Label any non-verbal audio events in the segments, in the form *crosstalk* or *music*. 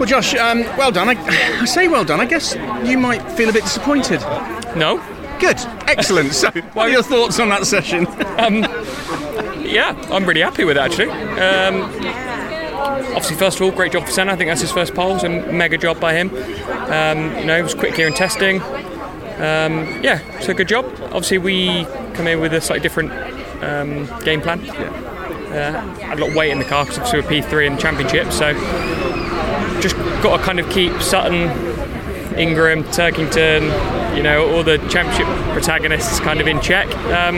Well, Josh, um, well done. I, I say well done. I guess you might feel a bit disappointed. No. Good, excellent. So, *laughs* what are your thoughts on that session? Yeah, I'm really happy with it actually. Um, obviously, first of all, great job for Senna. I think that's his first pole, so mega job by him. Um, you know, it was quick here in testing. Um, yeah, so good job. Obviously, we come in with a slightly different um, game plan. Uh, had a lot of weight in the car because obviously we're P3 in the championship, so just got to kind of keep Sutton, Ingram, Turkington, you know, all the championship protagonists kind of in check. Um,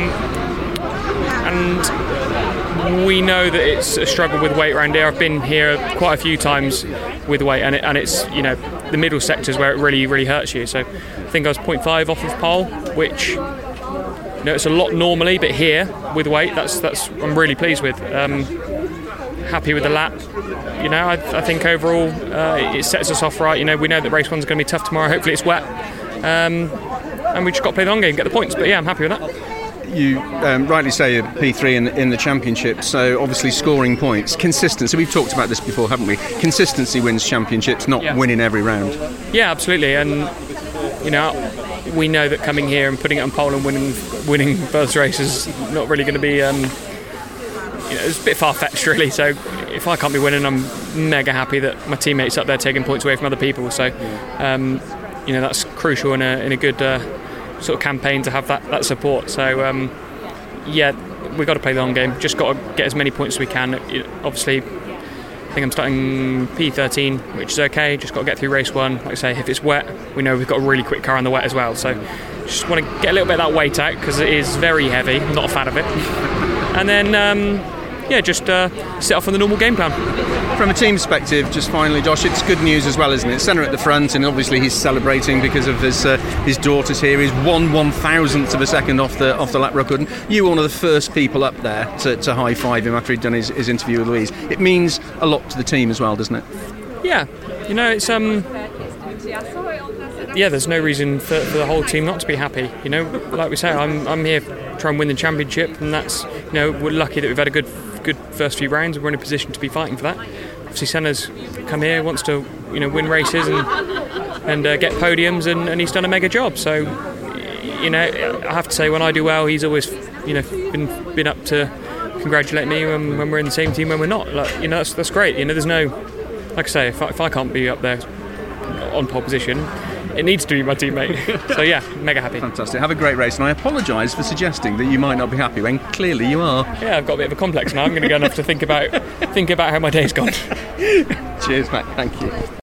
and we know that it's a struggle with weight around here. I've been here quite a few times with weight, and, it, and it's you know the middle sectors where it really really hurts you. So I think I was 0.5 off of pole, which you know it's a lot normally, but here with weight, that's that's I'm really pleased with. Um, happy with the lap. You know, I, I think overall uh, it sets us off right. You know, we know that race one's going to be tough tomorrow. Hopefully it's wet. Um, and we just got to play the long game, get the points. But yeah, I'm happy with that. You um, rightly say you're P3 in, in the championship, so obviously scoring points, consistency. We've talked about this before, haven't we? Consistency wins championships, not Yeah. winning every round. Yeah, absolutely. And you know, we know that coming here and putting it on pole and winning winning first race is not really going to be. Um, you know, it's a bit far fetched, really. So if I can't be winning, I'm mega happy that my teammates up there taking points away from other people. So um, you know, that's crucial in a in a good uh, sort of campaign to have that that support. So um, yeah, we've got to play the long game. Just got to get as many points as we can. It- obviously, I think I'm starting P13, which is okay. Just got to get through race one. Like I say, if it's wet, we know we've got a really quick car on the wet as well. So just want to get a little bit of that weight out because it is very heavy. I'm not a fan of it. *laughs* And then, um, yeah, just uh, set off on the normal game plan. From a team perspective, just finally, Josh, it's good news as well, isn't it? Senna at the front, and obviously he's celebrating because of his uh, his daughters here. He's one one thousandth of a second off the off the lap record. And you were one of the first people up there to, to high five him after he'd done his, his interview with Louise. It means a lot to the team as well, doesn't it? Yeah, you know, it's um, yeah. There's no reason for, for the whole team not to be happy. You know, like we say, I'm I'm here to try and win the championship, and that's you know we're lucky that we've had a good good first few rounds. We're in a position to be fighting for that. Obviously, Senna's come here, wants to you know win races and and uh, get podiums, and, and he's done a mega job. So, you know, I have to say when I do well, he's always you know been been up to congratulate me when, when we're in the same team when we're not. Like, you know, that's that's great. You know, there's no like I say, if I, if I can't be up there on pole position, it needs to be my teammate. *laughs* so yeah, mega happy. Fantastic. Have a great race, and I apologise for suggesting that you might not be happy when clearly you are. Yeah, I've got a bit of a complex now. I'm going to go and have to think about think about how my day's gone. *laughs* Cheers, mate. Thank you.